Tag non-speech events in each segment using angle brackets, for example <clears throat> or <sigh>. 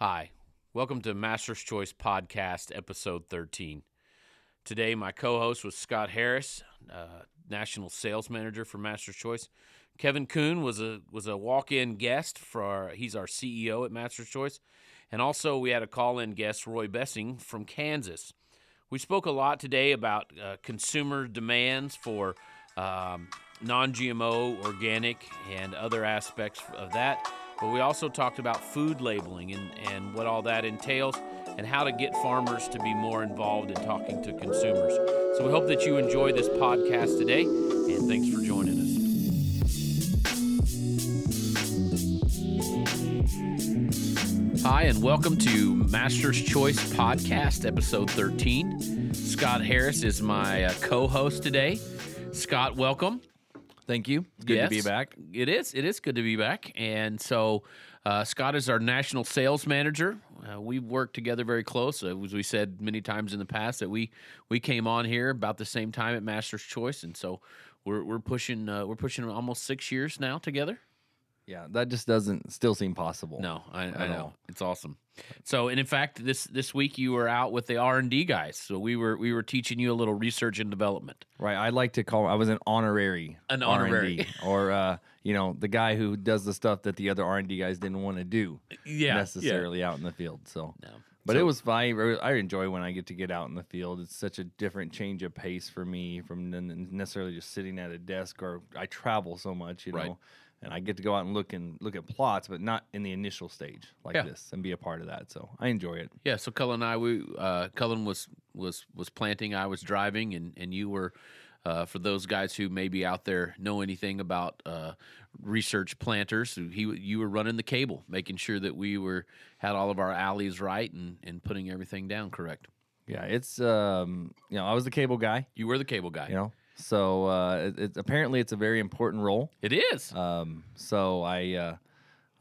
Hi, welcome to Master's Choice Podcast, episode 13. Today, my co host was Scott Harris, uh, National Sales Manager for Master's Choice. Kevin Kuhn was a was a walk in guest for our, he's our CEO at Master's Choice, and also we had a call in guest Roy Bessing from Kansas. We spoke a lot today about uh, consumer demands for um, non GMO, organic, and other aspects of that. But we also talked about food labeling and, and what all that entails and how to get farmers to be more involved in talking to consumers. So we hope that you enjoy this podcast today, and thanks for joining us. Hi, and welcome to Master's Choice Podcast, episode 13. Scott Harris is my uh, co host today. Scott, welcome. Thank you. It's good to be back. It is. It is good to be back. And so, uh, Scott is our national sales manager. Uh, we worked together very close. Uh, as we said many times in the past, that we we came on here about the same time at Master's Choice, and so we're we're pushing uh, we're pushing almost six years now together. Yeah, that just doesn't still seem possible. No, I, I know all. it's awesome. So, and in fact, this this week you were out with the R and D guys. So we were we were teaching you a little research and development. Right. I like to call I was an honorary An R&D, honorary. <laughs> or uh, you know, the guy who does the stuff that the other R&D guys didn't want to do Yeah, necessarily out in the field. So No. But So- it was fine. I enjoy when I get to get out in the field. It's such a different change of pace for me from necessarily just sitting at a desk or I travel so much, you know. And I get to go out and look and look at plots, but not in the initial stage like Yeah. this and be a part of that. So I enjoy it. Yeah, so Cullen and I, we uh, Cullen was was was planting, I was driving, and and you were. Uh, for those guys who maybe out there know anything about uh, research planters, he you were running the cable, making sure that we were had all of our alleys right and and putting everything down correct. Yeah, it's um, you know, I was the cable guy, You were the cable guy. you know. So uh, it, it's apparently it's a very important role. It is. Um, so I, uh,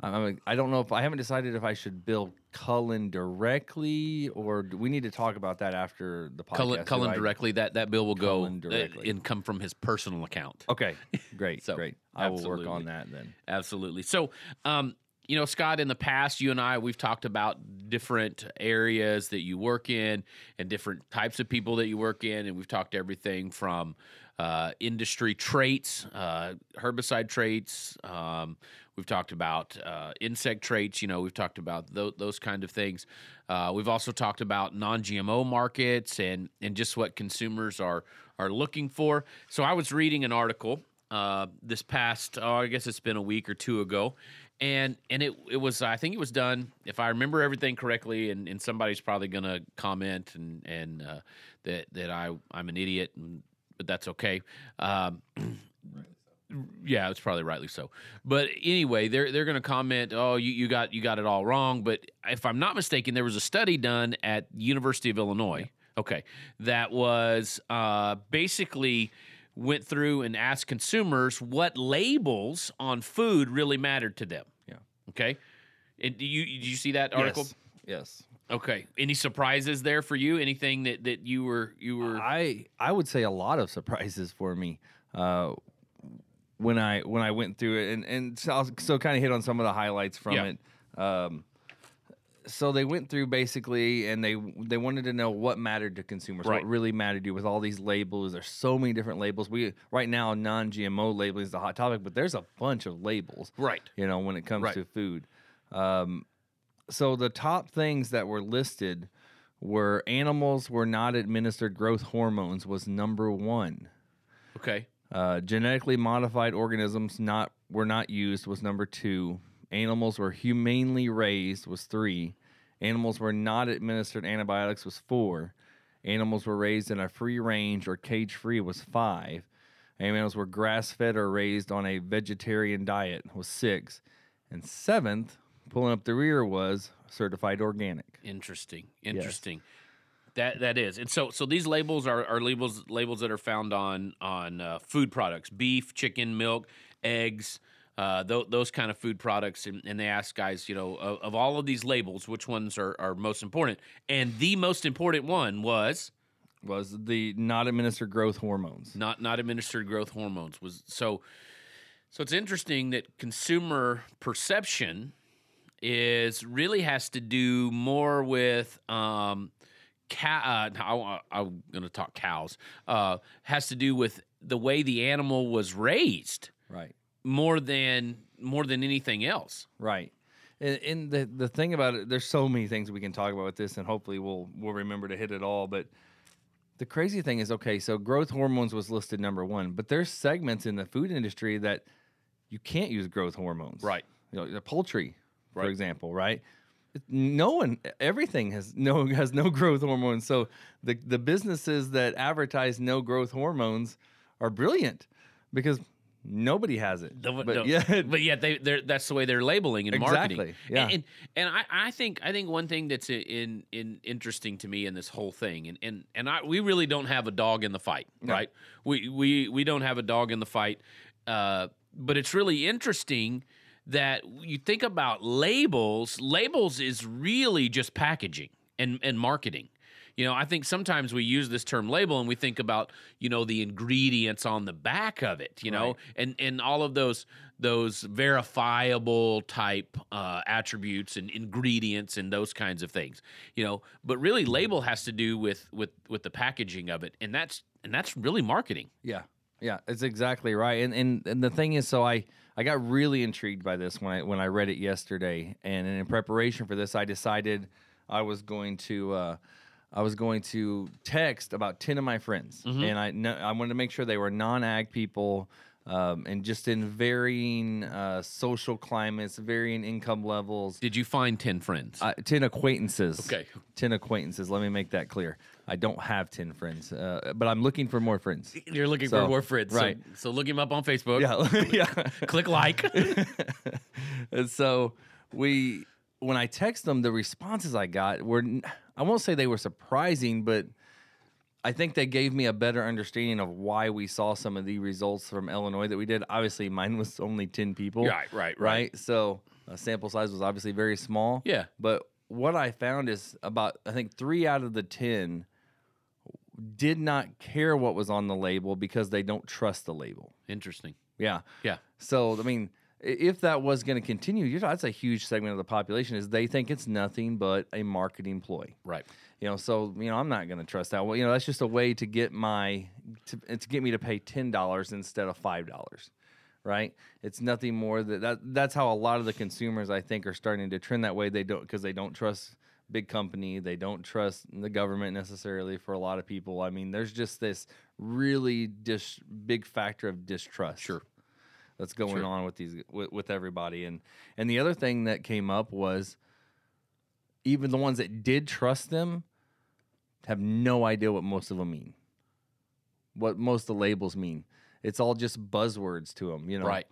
I'm, I don't know if I haven't decided if I should bill Cullen directly or do we need to talk about that after the podcast. Cullen, Cullen I- directly. That that bill will go Cullen uh, directly. and come from his personal account. Okay, great, <laughs> So, great. I will work on that then. Absolutely. So, um, you know, Scott, in the past, you and I, we've talked about different areas that you work in and different types of people that you work in. And we've talked everything from uh, industry traits, uh, herbicide traits. Um, we've talked about uh, insect traits. You know, we've talked about tho- those kind of things. Uh, we've also talked about non-GMO markets and and just what consumers are are looking for. So I was reading an article uh, this past oh I guess it's been a week or two ago, and and it it was I think it was done if I remember everything correctly, and, and somebody's probably gonna comment and and uh, that that I I'm an idiot, and, but that's okay. Um, <clears throat> yeah, it's probably rightly so. But anyway, they're they're going to comment, "Oh, you, you got you got it all wrong." But if I'm not mistaken, there was a study done at University of Illinois. Okay, that was uh, basically went through and asked consumers what labels on food really mattered to them. Yeah. Okay, and do you did you see that article? Yes. Yes. Okay. Any surprises there for you? Anything that that you were you were I I would say a lot of surprises for me. Uh, when I when I went through it and and so, I'll- so kind of hit on some of the highlights from Yeah. it. Um, so they went through basically and they they wanted to know what mattered to consumers, Right. what really mattered to you with all these labels. There's so many different labels. We right now non-GMO labeling is the hot topic, but there's a bunch of labels. right. You know, when it comes Right. to food. Um, so the top things that were listed were animals were not administered growth hormones was number one. Okay. Uh, genetically modified organisms not were not used was number two. Animals were humanely raised was three. Animals were not administered antibiotics was four. Animals were raised in a free range or cage free was five. Animals were grass fed or raised on a vegetarian diet was six. And seventh, pulling up the rear was certified organic. Interesting. Interesting. That that is, and so so these labels are, are labels labels that are found on on uh, food products, beef, chicken, milk, eggs, uh, th- those kind of food products, and, and they ask guys, you know, of, of all of these labels, which ones are, are most important? And the most important one was Was the not administered growth hormones. not not administered growth hormones. Was so so it's interesting that consumer perception is really has to do more with um, cow. Uh, I, I'm going to talk cows. Uh, has to do with the way the animal was raised Right. more than more than anything else. Right. And, and the the thing about it, there's so many things we can talk about with this, and hopefully we'll we'll remember to hit it all. But the crazy thing is, okay, so growth hormones was listed number one, but there's segments in the food industry that you can't use growth hormones. Right. You know, the poultry, for example, right? No one, everything has no <laughs> has no growth hormones. So the the businesses that advertise no growth hormones are brilliant because nobody has it. The- but the- yeah, <laughs> but yet they they're that's the way they're labeling and marketing. Exactly, yeah. And, and and I, I think I think one thing that's in in interesting to me in this whole thing and and and I we really don't have a dog in the fight, No. right? We we we don't have a dog in the fight. Uh, but it's really interesting that you think about labels. Labels is really just packaging and and marketing. You know, I think sometimes we use this term label and we think about, you know, the ingredients on the back of it, you know, Right. and and all of those those verifiable type uh, attributes and ingredients and those kinds of things, you know. But really, label has to do with with with the packaging of it, and that's and that's really marketing. Yeah, yeah, it's exactly right. And and and the thing is, so I I got really intrigued by this when I when I read it yesterday, and in preparation for this, I decided I was going to. Uh, I was going to text about ten of my friends, and I I wanted to make sure they were non-ag people, um, and just in varying uh, social climates, varying income levels. Did you find ten friends? Uh, ten acquaintances. Okay. Ten acquaintances. Let me make that clear. I don't have ten friends, uh, but I'm looking for more friends. You're looking so- for more friends, right. So, look him up on Facebook. Yeah, <laughs> yeah. Click like. <laughs> and so we, when I text them, the responses I got were, I won't say they were surprising, but I think they gave me a better understanding of why we saw some of the results from Illinois that we did. Obviously, <laughs> mine was only 10 people. Right, right, right. Right. So uh, sample size was obviously very small. Yeah. But what I found is about, I think three out of the 10 did not care what was on the label because they don't trust the label. Interesting. Yeah. Yeah. So I mean, if that was going to continue, you know, that's a huge segment of the population is they think it's nothing but a marketing ploy. Right. You know, so you know, I'm not going to trust that. Well, you know, that's just a way to get my to, to get me to pay ten dollars instead of five dollars. Right? It's nothing more that, that that's how a lot of the consumers I think are starting to trend that way. They don't because they don't trust big company. They don't trust the government necessarily for a lot of people. I mean, there's just this really dis- big factor of distrust Sure. that's going Sure. on with these with, with everybody and and the other thing that came up was even the ones that did trust them have no idea what most of them mean what most of the labels mean it's all just buzzwords to them you know Right.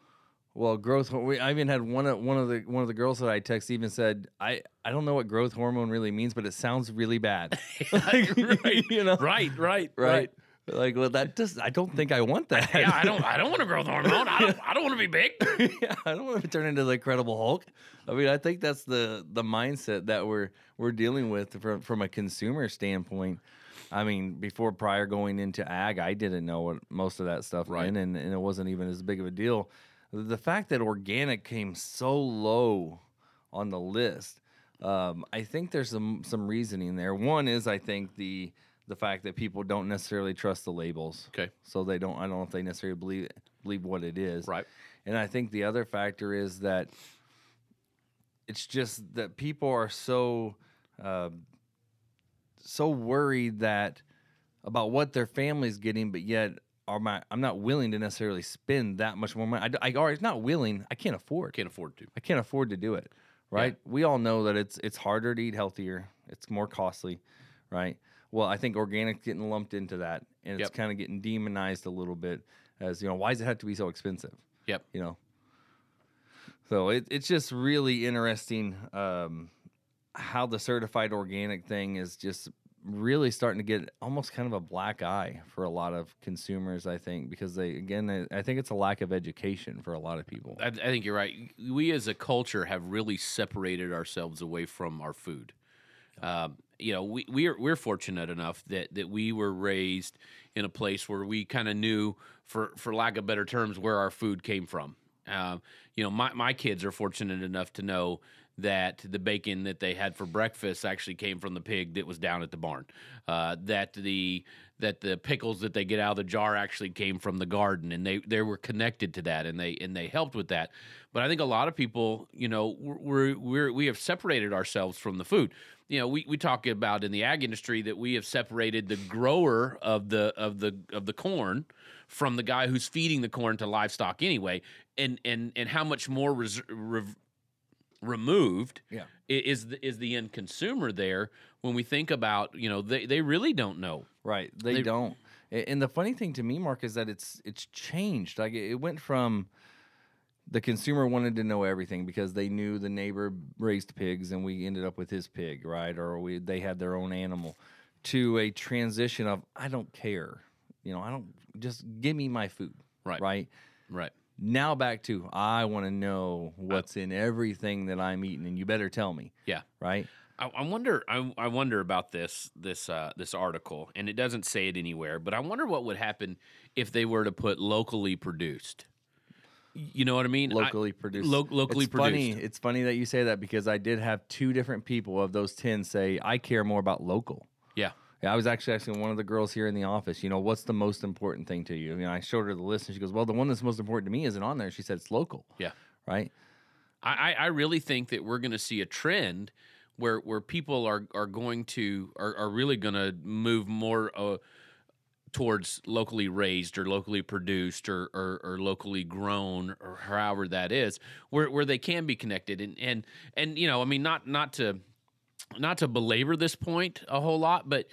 well growth we, i even had one of one of the one of the girls that i text even said i i don't know what growth hormone really means but it sounds really bad Like, <laughs> <laughs> right. <laughs> you know Right. Right. right like well that does i don't think i want that Yeah. I don't. I don't want to grow the hormone. I don't. <laughs> I don't want to be big. <laughs> yeah, I don't want to turn into the Incredible Hulk. I mean, I think that's the the mindset that we're we're dealing with from from a consumer standpoint. I mean, before prior going into ag, I didn't know what most of that stuff Right. meant, and, and it wasn't even as big of a deal. The fact that organic came so low on the list, um, I think there's some some reasoning there. One is I think the the fact that people don't necessarily trust the labels. Okay. So they don't. I don't know if they necessarily believe believe what it is. Right. And I think the other factor is that it's just that people are so uh, so worried that about what their family's getting, but yet are my I'm not willing to necessarily spend that much more money. I, I already not willing. I can't afford. Can't afford to. I can't afford to do it. Right. We all know that it's it's harder to eat healthier. It's more costly. Right. Well, I think organic's getting lumped into that, and it's Yep. kind of getting demonized a little bit as you know. Why does it have to be so expensive? Yep. you know. So it, it's just really interesting um, how the certified organic thing is just really starting to get almost kind of a black eye for a lot of consumers. I think because they again, I- think it's a lack of education for a lot of people. I, I think you're right. We as a culture have really separated ourselves away from our food. Um, you know, we we're we're fortunate enough that that we were raised in a place where we kind of knew, for for lack of better terms, where our food came from. Um, you know, my my kids are fortunate enough to know that the bacon that they had for breakfast actually came from the pig that was down at the barn. Uh, that the that the pickles that they get out of the jar actually came from the garden, and they they were connected to that, and they and they helped with that. But I think a lot of people, you know, we're we're we have separated ourselves from the food. You know, we, we talk about in the ag industry that we have separated the grower of the of the of the corn from the guy who's feeding the corn to livestock anyway, and and and how much more res, re, removed Yeah. is the, is the end consumer there when we think about you know they, they really don't know Right. They, They- don't. And the funny thing to me, Mark, is that it's it's changed. Like it went from the consumer wanted to know everything because they knew the neighbor raised pigs and we ended up with his pig, right? Or we they had their own animal to a transition of I don't care. You know, I don't just give me my food. Right. Right. right Now back to I want to know what's in everything that I'm eating and you better tell me, yeah right? I, I wonder I, I wonder about this this uh, this article and it doesn't say it anywhere but I wonder what would happen if they were to put locally produced you know what I mean I- locally produced. lo- locally it's Funny, it's funny that you say that because I did have two different people of those ten say I care more about local. Yeah I was actually asking one of the girls here in the office, you know, what's the most important thing to you? You know, I showed her the list and she goes, Well, the one that's most important to me isn't on there. She said it's local. yeah Right? I, I I really think that we're going to see a trend where where people are are going to are, are really going to move more uh, towards locally raised or locally produced or, or or locally grown or however that is, where where they can be connected and and and you know I mean not not to not to belabor this point a whole lot, but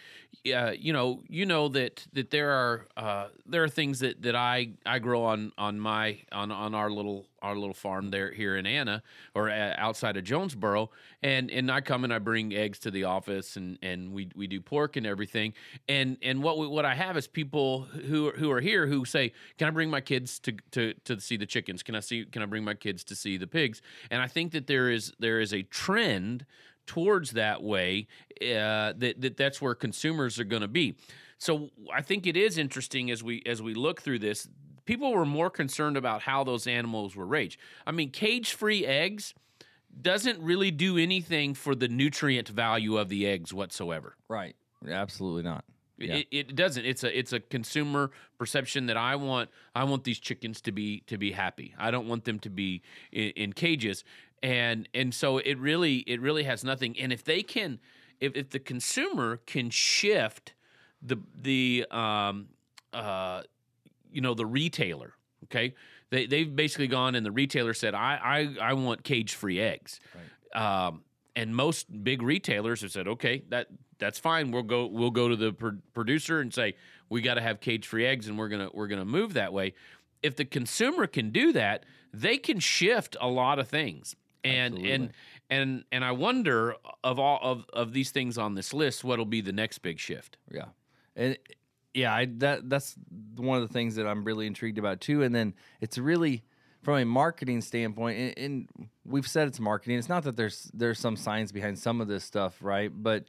uh, you know, you know that that there are uh, there are things that, that I, I grow on on my on, on our little our little farm there here in Anna or uh, outside of Jonesboro, and and I come and I bring eggs to the office and, and we, we do pork and everything, and and what we, what I have is people who are- who are here who say, can I bring my kids to, to to see the chickens? Can I see? Can I bring my kids to see the pigs? And I think that there is there is a trend towards that way uh, that, that that's where consumers are going to be so i think it is interesting as we as we look through this people were more concerned about how those animals were raised i mean cage free eggs doesn't really do anything for the nutrient value of the eggs whatsoever Right. Absolutely not. Yeah. it, it doesn't it's a it's a consumer perception that i want i want these chickens to be to be happy i don't want them to be in, in cages and and so it really it really has nothing. And if they can if, if the consumer can shift the the um uh you know the retailer okay? They they've basically gone and the retailer said i i, I want cage free eggs um and most big retailers have said okay that that's fine. We'll go we'll go to the pro- producer and say we got to have cage free eggs and we're going to we're going to move that way if the consumer can do that they can shift a lot of things and and Absolutely. and and I wonder of all of of these things on this list what'll be the next big shift Yeah, and yeah, I, that that's one of the things that I'm really intrigued about too. And then it's really from a marketing standpoint, and, and we've said it's marketing. It's not that there's there's some science behind some of this stuff, right? But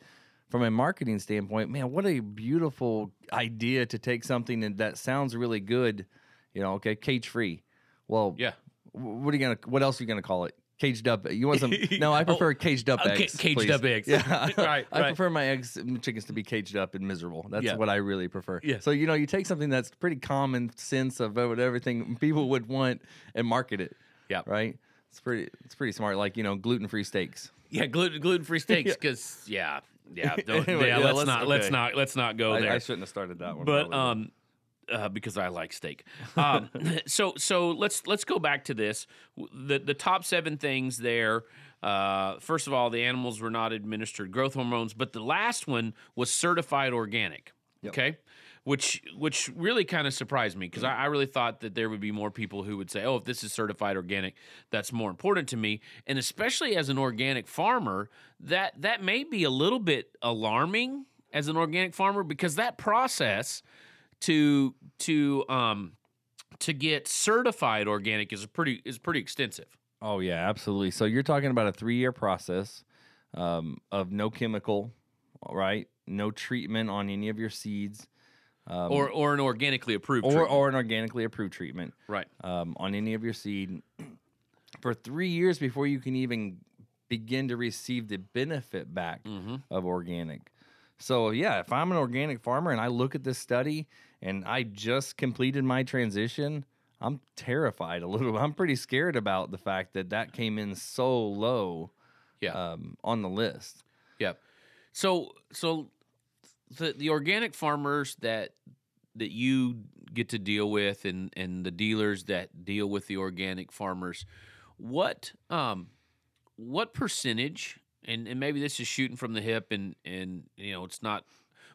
from a marketing standpoint, man, what a beautiful idea to take something that, that sounds really good. You know, okay, cage free. Well, yeah what are you gonna? What else are you gonna call it? Caged up. You want some? <laughs> No, I Oh, prefer caged up uh, eggs. caged please. up eggs. Yeah, <laughs> Right, <laughs> I right. prefer my eggs and chickens to be caged up and miserable. That's Yeah. what I really prefer. Yeah. So you know, you take something that's pretty common sense of what everything people would want and market it. Yeah. Right. It's pretty. It's pretty smart. Like you know, gluten free steaks. yeah gluten gluten free steaks because yeah yeah don't, Anyway, yeah, yeah, let's, let's- not let's not let's not go I, there I shouldn't have started that one. but probably, um uh, because I like steak. <laughs> Um, <laughs> so so let's let's go back to this. The the top seven things there. Uh, first of all, the animals were not administered growth hormones, but the last one was certified organic. Yep. Okay, which which really kind of surprised me because I, I really thought that there would be more people who would say, "Oh, if this is certified organic, that's more important to me." And especially as an organic farmer, that that may be a little bit alarming as an organic farmer because that process to to um to get certified organic is a pretty is pretty extensive. Oh yeah, absolutely. So you're talking about a three year process um, of no chemical, right? No treatment on any of your seeds, um, or or an organically approved or treatment. or an organically approved treatment. right. um, on any of your seed <clears throat> for three years before you can even begin to receive the benefit back Mm-hmm. of organic. So yeah, if I'm an organic farmer and I look at this study and I just completed my transition, I'm terrified a little. I'm pretty scared about the fact that that came in so low Yeah. um, on the list. Yep. So so the the organic farmers that that you get to deal with and and the dealers that deal with the organic farmers, what um what percentage and, and maybe this is shooting from the hip and and you know it's not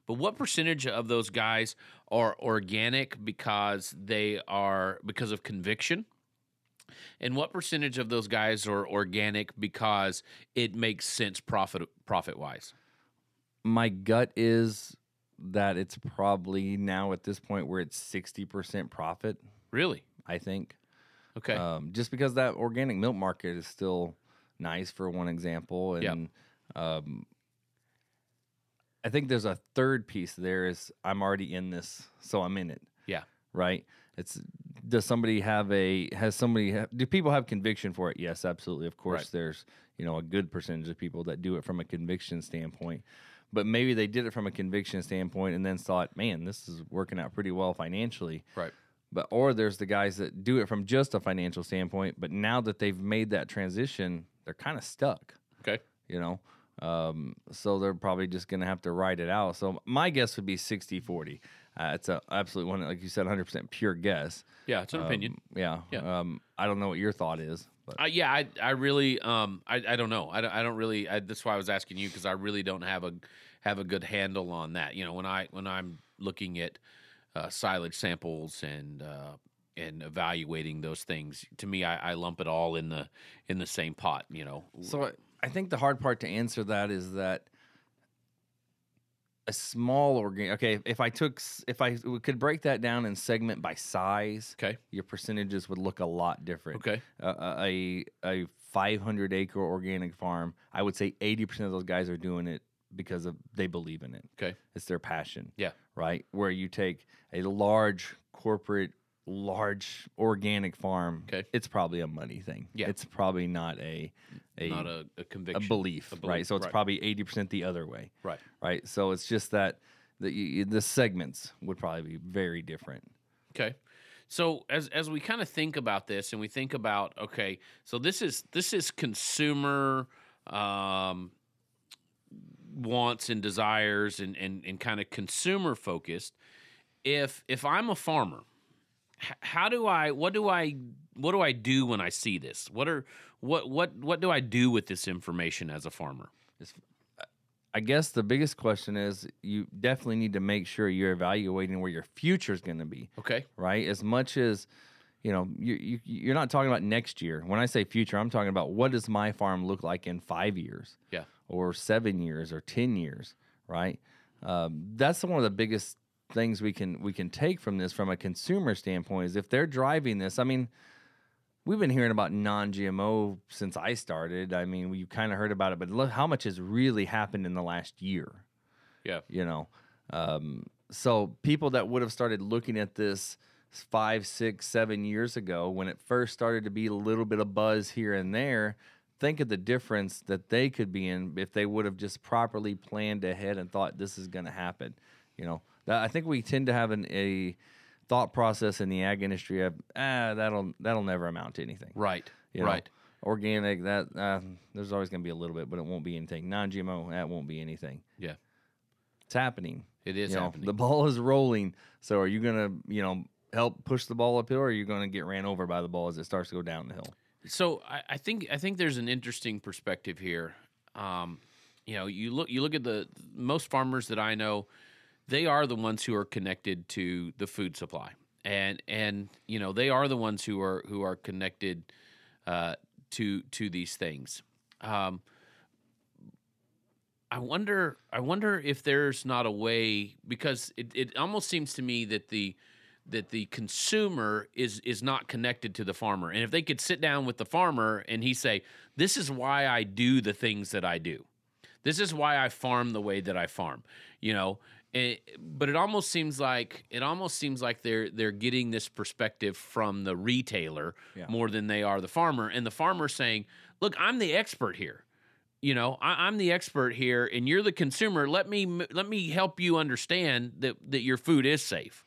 but what percentage of those guys are organic because they are because of conviction? And what percentage of those guys are organic because it makes sense profit profit wise? My gut is that it's probably now at this point where it's 60% profit, Really? I think. Okay. Um, just because that organic milk market is still nice for one example. And Yep. um, I think there's a third piece there is I'm already in this, so I'm in it. Yeah. Right. It's does somebody have a has somebody have, do people have conviction for it? Yes, absolutely. Of course, Right. there's you know a good percentage of people that do it from a conviction standpoint, but maybe they did it from a conviction standpoint and then thought, man, this is working out pretty well financially right. but or there's the guys that do it from just a financial standpoint but now that they've made that transition they're kind of stuck Okay. you know um, so they're probably just going to have to ride it out so my guess would be 60 40 uh, it's a absolute one like you said 100% pure guess Yeah, it's an opinion. Um, yeah, Yeah. Um, i don't know what your thought is but Uh, yeah, I, I really, um, I, I don't know. I don't, I don't really. I, that's why I was asking you because I really don't have a have a good handle on that. You know, when I when I'm looking at uh, silage samples and uh, and evaluating those things, to me, I, I lump it all in the in the same pot. You know, so I, think the hard part to answer that is that a small organ okay if i took if i could break that down and segment by size okay, your percentages would look a lot different. okay, Uh, a a 500 acre organic farm, I would say 80% of those guys are doing it because of they believe in it. okay, It's their passion. Yeah. Right. Where you take a large corporate, large organic farm. Okay. It's probably a money thing. Yeah. It's probably not a a, not a, a a belief, A Right. So it's right. probably 80% the other way. right. Right. So it's just that the the segments would probably be very different. Okay. So as as we kind of think about this and we think about okay, so this is this is consumer um wants and desires and and, and kind of consumer focused. If if I'm a farmer, how do I what do I what do I do when I see this? What are what what what do I do with this information as a farmer? I guess the biggest question is you definitely need to make sure you're evaluating where your future is going to be, Okay. right? As much as you know, you, you you're not talking about next year. When I say future, I'm talking about what does my farm look like in five years, Yeah. or seven years, or ten years, right? Um, that's one of the biggest things we can we can take from this from a consumer standpoint is if they're driving this. I mean, we've been hearing about non-GMO since I started. I mean, we kind of heard about it, but look how much has really happened in the last year. Yeah. You know, um, so people that would have started looking at this five, six, seven years ago when it first started to be a little bit of buzz here and there. Think of the difference that they could be in if they would have just properly planned ahead and thought this is going to happen. You know, I think we tend to have an, a thought process in the ag industry of ah that'll that'll never amount to anything. Right. You know, right. Organic that uh, there's always going to be a little bit, but it won't be anything. Non-GMO that won't be anything. Yeah. It's happening. It is You know, happening. the ball is rolling. So are you going to you know help push the ball uphill, or are you going to get ran over by the ball as it starts to go down the hill? So I, I think I think there's an interesting perspective here. Um, you know, you look you look at the most farmers that I know, they are the ones who are connected to the food supply, and and you know they are the ones who are who are connected uh, to to these things. Um, I wonder I wonder if there's not a way because it, it almost seems to me that the that the consumer is is not connected to the farmer. And if they could sit down with the farmer and he say, "This is why I do the things that I do. This is why I farm the way that I farm." You know, eh, but it almost seems like it almost seems like they're they're getting this perspective from the retailer Yeah. more than they are the farmer, and the farmer saying, "Look, I'm the expert here." you know, I, I'm the expert here, and you're the consumer. Let me let me help you understand that that your food is safe,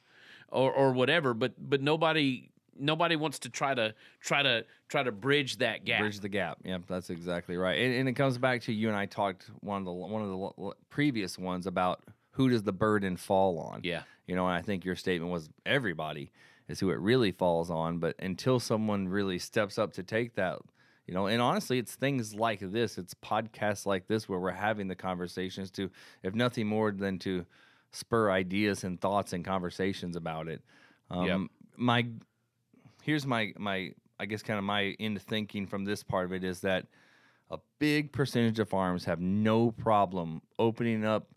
or or whatever. But but nobody nobody wants to try to try to try to bridge that gap. Bridge the gap. Yep, that's exactly right. And, and it comes back to you and I talked one of the one of the previous ones about who does the burden fall on. yeah, You know, and I think your statement was everybody is who it really falls on. But until someone really steps up to take that, you know, and honestly, it's things like this, it's podcasts like this where we're having the conversations to, if nothing more than to spur ideas and thoughts and conversations about it. Um, Yep. My, here's my my I guess kind of my end thinking from this part of it is that a big percentage of farms have no problem opening up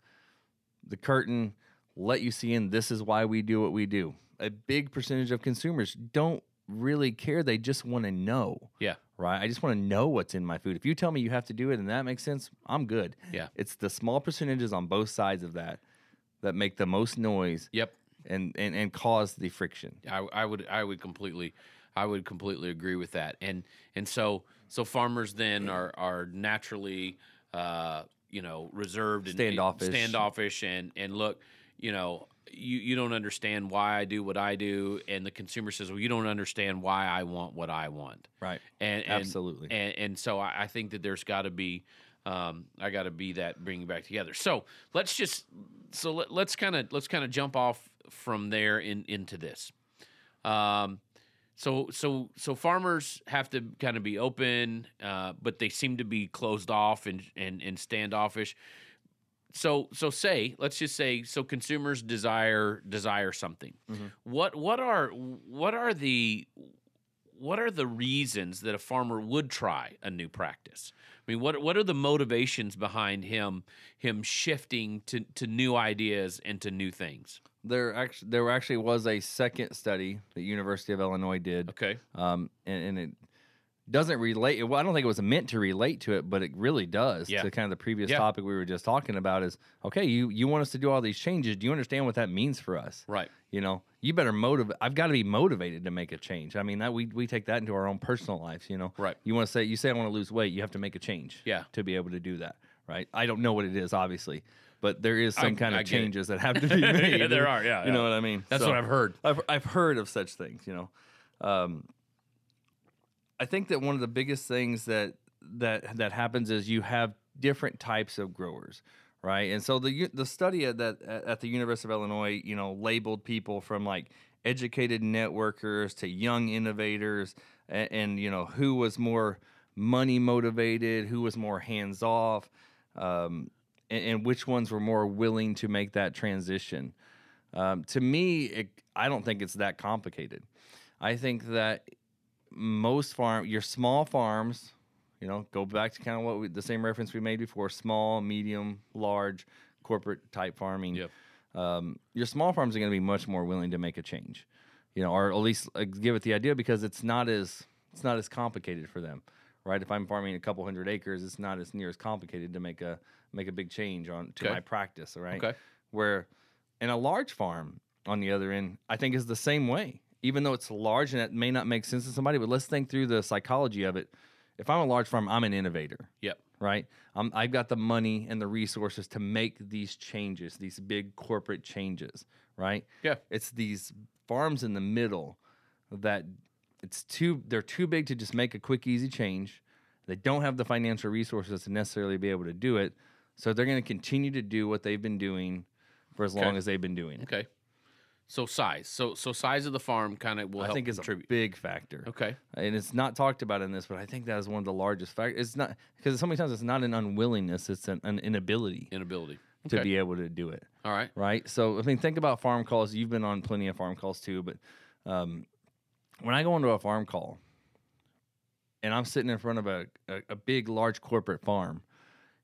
the curtain, let you see in this is why we do what we do. A big percentage of consumers don't really care. They just want to know, yeah, right? I just want to know what's in my food. If you tell me you have to do it and that makes sense, I'm good. yeah, It's the small percentages on both sides of that that make the most noise yep. and and, and cause the friction. I, I would I would completely I would completely agree with that. And and so so farmers then are are naturally uh, you know reserved and Standoffish. standoffish and and look you know you you don't understand why I do what I do and the consumer says well you don't understand why I want what I want Right. and, and Absolutely. and and so I, I think that there's got to be um, I got to be that bringing back together. So let's just so let, let's kind of let's kind of jump off from there in into this. Um, so so so farmers have to kind of be open, uh, but they seem to be closed off and and and standoffish. So so say let's just say so consumers desire desire something. Mhm. What what are what are the what are the reasons that a farmer would try a new practice? I mean, what what are the motivations behind him him shifting to, to new ideas and to new things? There actually there actually was a second study that University of Illinois did Okay. um, and, and it doesn't relate. Well, I don't think it was meant to relate to it, but it really does Yeah. to kind of the previous Yeah. topic we were just talking about. Is okay, you you want us to do all these changes? Do you understand what that means for us? Right. You know, you better motivate. I've got to be motivated to make a change. I mean, that we we take that into our own personal lives. You know, Right. You want to say you say I want to lose weight, you have to make a change. Yeah. to be able to do that. Right. I don't know what it is, obviously, but there is some I- kind I of it. changes that have to <laughs> be made. Yeah, there are, yeah, You yeah. know what I mean? That's So- what I've heard. I've I've heard of such things, you know. Um, I think that one of the biggest things that that that happens is you have different types of growers, right? And so the the study at that at the University of Illinois, you know, labeled people from like educated networkers to young innovators, and, and you know who was more money motivated, who was more hands off, um, and, and which ones were more willing to make that transition. Um, to me, it, I don't think it's that complicated. I think that most farm, your small farms, you know, go back to kind of what we, the same reference we made before: small, medium, large, corporate type farming. Yep. Um, your small farms are going to be much more willing to make a change, you know, or at least give it the idea because it's not as it's not as complicated for them, right? If I'm farming a couple hundred acres, it's not as near as complicated to make a make a big change on to Okay. my practice, all right? Okay. Where in a large farm on the other end, I think is the same way. Even though it's large and it may not make sense to somebody, but let's think through the psychology of it. If I'm a large farm, I'm an innovator, Yep. right? I'm, I've got the money and the resources to make these changes, these big corporate changes, right? Yeah. It's these farms in the middle that it's too they're too big to just make a quick easy change. They don't have the financial resources to necessarily be able to do it. So they're going to continue to do what they've been doing for as Okay. long as they've been doing it. Okay. So size. So so size of the farm kind of will I help think is a big factor. okay. And it's not talked about in this, but I think that is one of the largest factors. It's not because so many times it's not an unwillingness; it's an, an inability Inability. to be able to do it. All right. right? So I mean, think about farm calls. You've been on plenty of farm calls too, but um, when I go into a farm call and I'm sitting in front of a, a, a big, large corporate farm,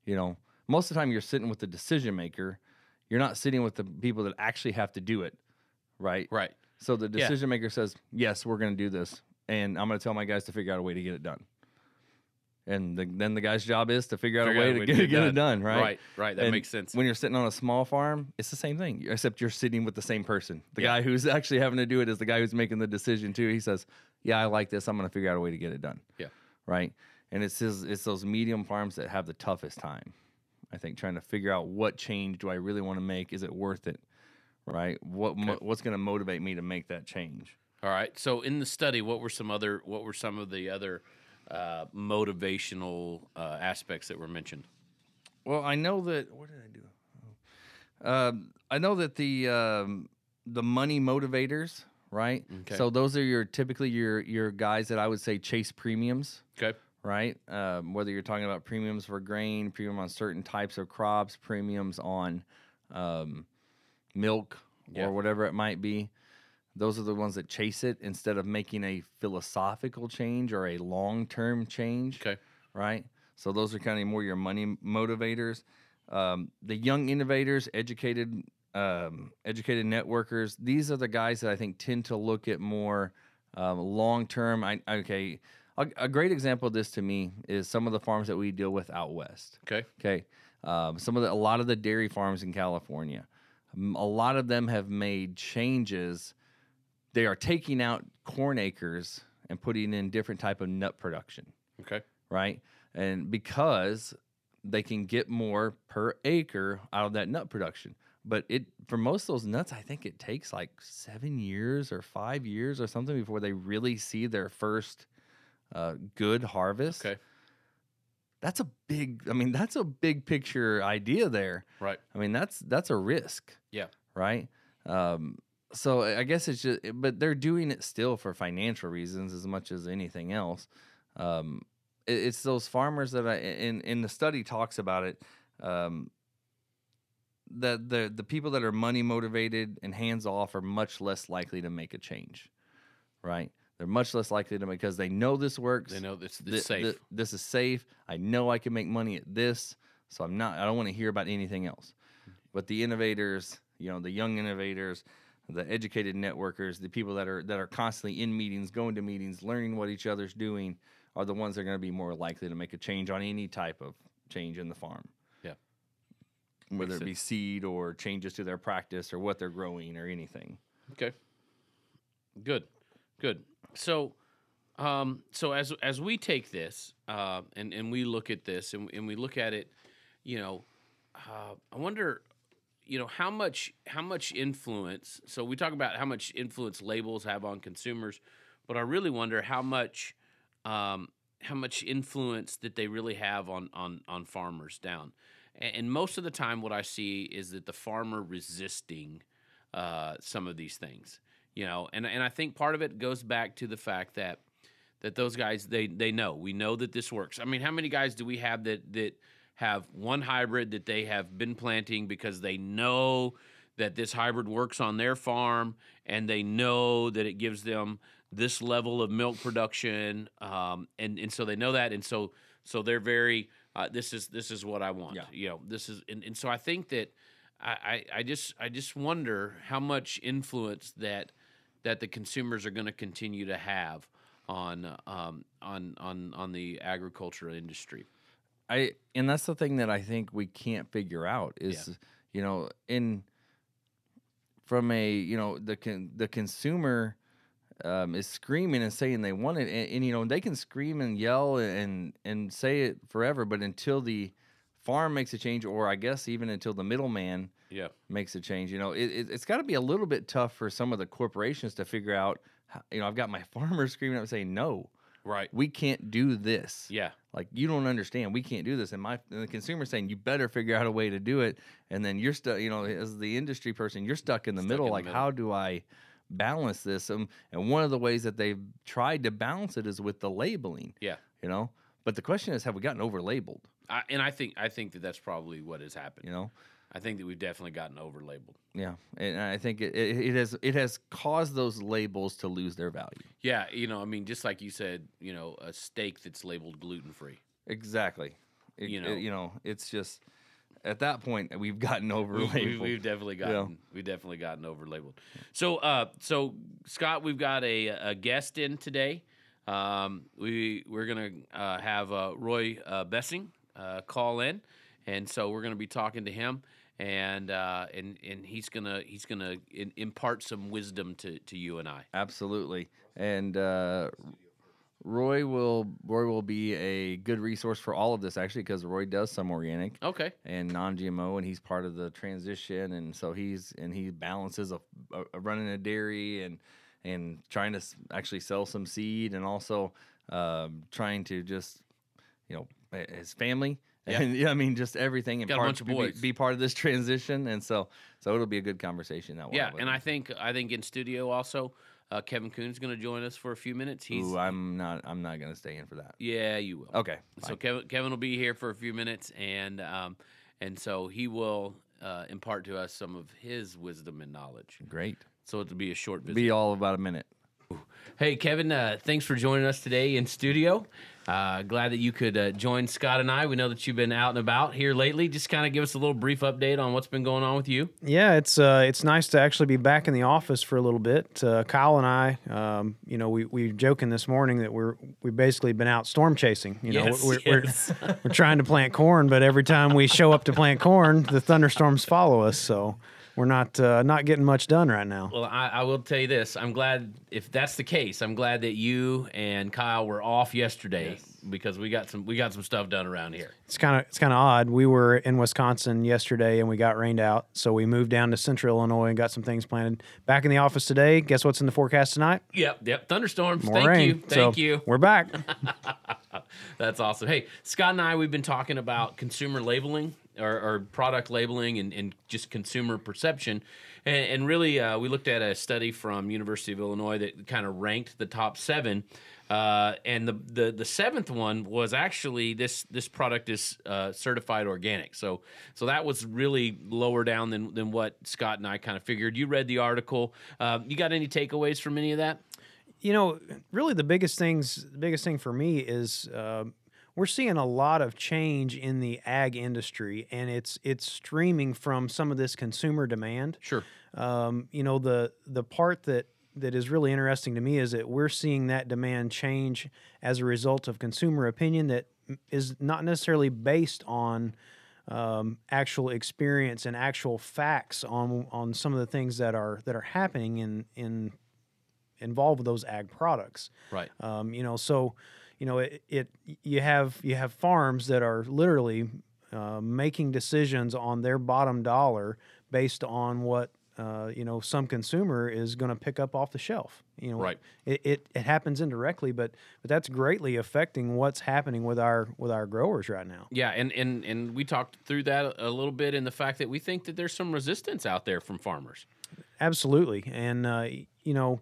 you know, most of the time you're sitting with the decision maker. You're not sitting with the people that actually have to do it, right? Right. So the Yeah. decision maker says, "Yes, we're going to do this," and I'm going to tell my guys to figure out a way to get it done. And the, then the guy's job is to figure out Figure a way to get, get it done, right? Right. Right. That And makes sense. When you're sitting on a small farm, it's the same thing, except you're sitting with the same person. The Yeah. guy who's actually having to do it is the guy who's making the decision too. He says, "Yeah, I like this. I'm going to figure out a way to get it done." Yeah. Right. and it's his, it's those medium farms that have the toughest time. I think trying to figure out what change do I really want to make? Is it worth it? Right? What mo- what's going to motivate me to make that change? All right. So in the study, what were some other what were some of the other uh, motivational uh, aspects that were mentioned? Well, I know that. What did I do? Oh. Um, I know that the um, the money motivators, right? Okay. So those are your typically your your guys that I would say chase premiums, Okay. Right? Um, whether you're talking about premiums for grain, premium on certain types of crops, premiums on um, milk Yeah. or whatever it might be. Those are the ones that chase it instead of making a philosophical change or a long term change Okay. right? So those are kind of more your money motivators. Um, the young innovators, educated, um, educated networkers. These are the guys that I think tend to look at more um, long term. I okay. A, a great example of this to me is some of the farms that we deal with out west. Okay. Okay, um, some of the a lot of the dairy farms in California, um, a lot of them have made changes. They are taking out corn acres and putting in different type of nut production Okay. right? And because they can get more per acre out of that nut production. But it for most of those nuts, I think it takes like seven years or five years or something before they really see their first uh, good harvest. Okay. That's a big. I mean, that's a big picture idea there. Right. I mean, that's that's a risk Yeah. right? Um, so I guess it's just, but they're doing it still for financial reasons as much as anything else. Um, it- it's those farmers that I in in the study talks about it. Um, that the the people that are money motivated and hands off are much less likely to make a change, right? They're much less likely to because they know this works. They know this Thi- this safe. thi- this is safe. I know I can make money at this, so I'm not. I don't want to hear about anything else. But the innovators, you know, the young innovators, the educated networkers, the people that are that are constantly in meetings, going to meetings, learning what each other's doing, are the ones that are going to be more likely to make a change on any type of change in the farm. Yeah. Whether Makes it be seed or changes to their practice or what they're growing or anything. Okay. Good. Good. So, um, so as as we take this uh, and and we look at this and, and we look at it, you know, uh, I wonder, you know, how much how much influence. So we talk about how much influence labels have on consumers, but I really wonder how much um, how much influence that they really have on on on farmers down. And, and most of the time, what I see is that the farmer resisting uh, some of these things, you know, and and I think part of it goes back to the fact that that those guys they they know we know that this works. I mean, how many guys do we have that that have one hybrid that they have been planting because they know that this hybrid works on their farm and they know that it gives them this level of milk production um, and and so they know that and so so they're very uh, this is this is what I want Yeah. you know this is and, and so I think that I, I I just I just wonder how much influence that that the consumers are going to continue to have on um, on on on the agriculture industry. I and that's the thing that I think we can't figure out is you know in from a you know the con, the consumer um, is screaming and saying they want it and, and you know they can scream and yell and and say it forever but until the farm makes a change or I guess even until the middleman Yeah. makes a change you know it, it, it's got to be a little bit tough for some of the corporations to figure out how, you know I've got my <laughs> farmers screaming up saying no Right. we can't do this Yeah. like you don't understand we can't do this and my and the consumer saying you better figure out a way to do it and then you're stuck you know as the industry person you're stuck in the Stuck middle in the like middle. how do i balance this um, and one of the ways that they've tried to balance it is with the labeling Yeah. you know but the question is have we gotten over labeled I, and I think I think that that's probably what has happened. you know I think that we've definitely gotten over labeled. yeah and i think it, it, it has it has caused those labels to lose their value Yeah, you know, I mean, just like you said, you know, a steak that's labeled gluten free. exactly It- You know. you know it's just at that point we've gotten over We, labeled we, have definitely Yeah. gotten we've definitely gotten over labeled. So, uh, so Scott, we've got a, a guest in today. Um, we we're gonna uh, have uh, Roy uh, Bessing uh, call in, and so we're gonna be talking to him, and uh, and and he's gonna he's gonna in, impart some wisdom to to you and I. Absolutely. And uh, Roy will Roy will be a good resource for all of this actually because Roy does some organic Okay. and non-GMO, and he's part of the transition, and so he's and he balances a, a, a running a dairy and and trying to actually sell some seed, and also um, trying to just you know his family. Yeah. And yeah, I mean, just everything and Got a part, bunch of be- boys. Be, part of this <laughs> transition, and so so it'll be a good conversation that way. Yeah, and I think I think in studio also, uh, Kevin Kuhn's going to join us for a few minutes. He's Ooh, I'm not I'm not gonna stay in for that. yeah, you will. Okay, So. Kevin Kevin will be here for a few minutes, and um, and so he will uh, impart to us some of his wisdom and knowledge. great. So it'll be a short visit. Be all about a minute. Hey, Kevin, uh, thanks for joining us today in studio. Uh, glad that you could uh, join Scott and I. We know that you've been out and about here lately. Just kind of give us a little brief update on what's been going on with you. Yeah, it's uh, it's nice to actually be back in the office for a little bit. Uh, Kyle and I, um, you know, we we were joking this morning that we're we've basically been out storm chasing. You know, Yes, we're, yes. we're <laughs> we're trying to plant corn, but every time we show up to plant corn, the thunderstorms follow us. So we're not uh, not getting much done right now. Well, I, I will tell you this. I'm glad if that's the case. I'm glad that you and Kyle were off yesterday because we got some we got some stuff done around here. It's kind of it's kind of odd. We were in Wisconsin yesterday and we got rained out, so we moved down to Central Illinois and got some things planted. Back in the office today. Guess what's in the forecast tonight? Yep, yep. Thunderstorms. More Thank rain. you. Thank So you. We're back. <laughs> That's awesome. Hey, Scott and I, we've been talking about consumer labeling or, or product labeling and, and just consumer perception. And, and really, uh, we looked at a study from University of Illinois that kind of ranked the top seven. Uh, and the, the the seventh one was actually this this product is uh, certified organic. So so that was really lower down than than what Scott and I kind of figured. You read the article. Uh, you got any takeaways from any of that? you know, really the biggest things, the biggest thing for me is um we're seeing a lot of change in the ag industry, and it's it's streaming from some of this consumer demand. Sure. Um, you know, the the part that that is really interesting to me is that we're seeing that demand change as a result of consumer opinion that is not necessarily based on um, actual experience and actual facts on on some of the things that are that are happening in in involved with those ag products. Right. Um, you know, so you know it, it you have you have farms that are literally uh, making decisions on their bottom dollar based on what uh, you know some consumer is going to pick up off the shelf. You know, Right. It, it it happens indirectly, but but that's greatly affecting what's happening with our with our growers right now. Yeah, and, and and we talked through that a little bit in the fact that we think that there's some resistance out there from farmers. Absolutely, and uh, you know,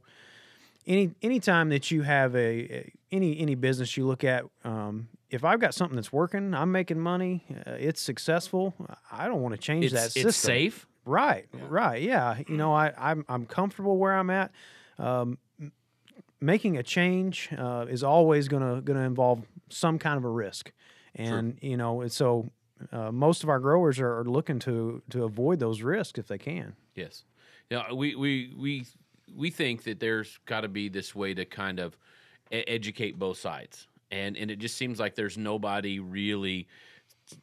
any anytime that you have a, a any any business you look at, um, if I've got something that's working, I'm making money, uh, it's successful. I don't want to change It's that system. it's safe. Right, right, yeah. You know, I I'm I'm comfortable where I'm at. Um, making a change uh, is always gonna gonna involve some kind of a risk, and you know, and so uh, most of our growers are, are looking to to avoid those risks if they can. Yes. Yeah, we we we we think that there's got to be this way to kind of educate both sides, and and it just seems like there's nobody really,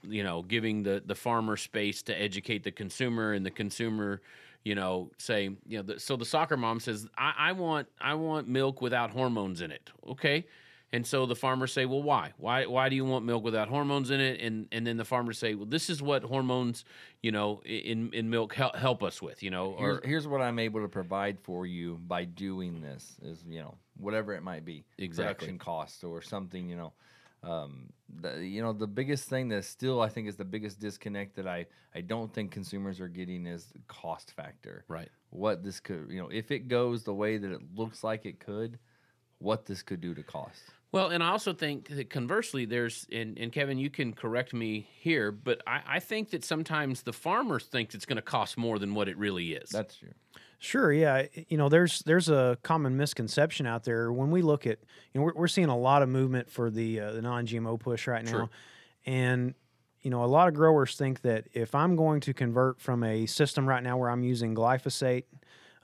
you know, giving the the farmer space to educate the consumer, and the consumer, you know, say, you know, the, so the soccer mom says, I, I want I want milk without hormones in it. Okay. And so the farmers say, "Well, why? Why? Why do you want milk without hormones in it?" And and then the farmers say, "Well, this is what hormones, you know, in in milk help, help us with, you know." Here's, Or here's what I'm able to provide for you by doing this is you know whatever it might be Exactly. production costs or something you know um, the, you know the biggest thing that still I think is the biggest disconnect that I I don't think consumers are getting is the cost factor right, what this could you know if it goes the way that it looks like it could what this could do to cost Well, and I also think that conversely, there's and, and Kevin, you can correct me here, but I, I think that sometimes the farmers think it's going to cost more than what it really is. that's true Sure, yeah. You know, there's there's a common misconception out there when we look at you know we're, we're seeing a lot of movement for the uh, the non-GMO push right now, Sure. and you know a lot of growers think that if I'm going to convert from a system right now where I'm using glyphosate.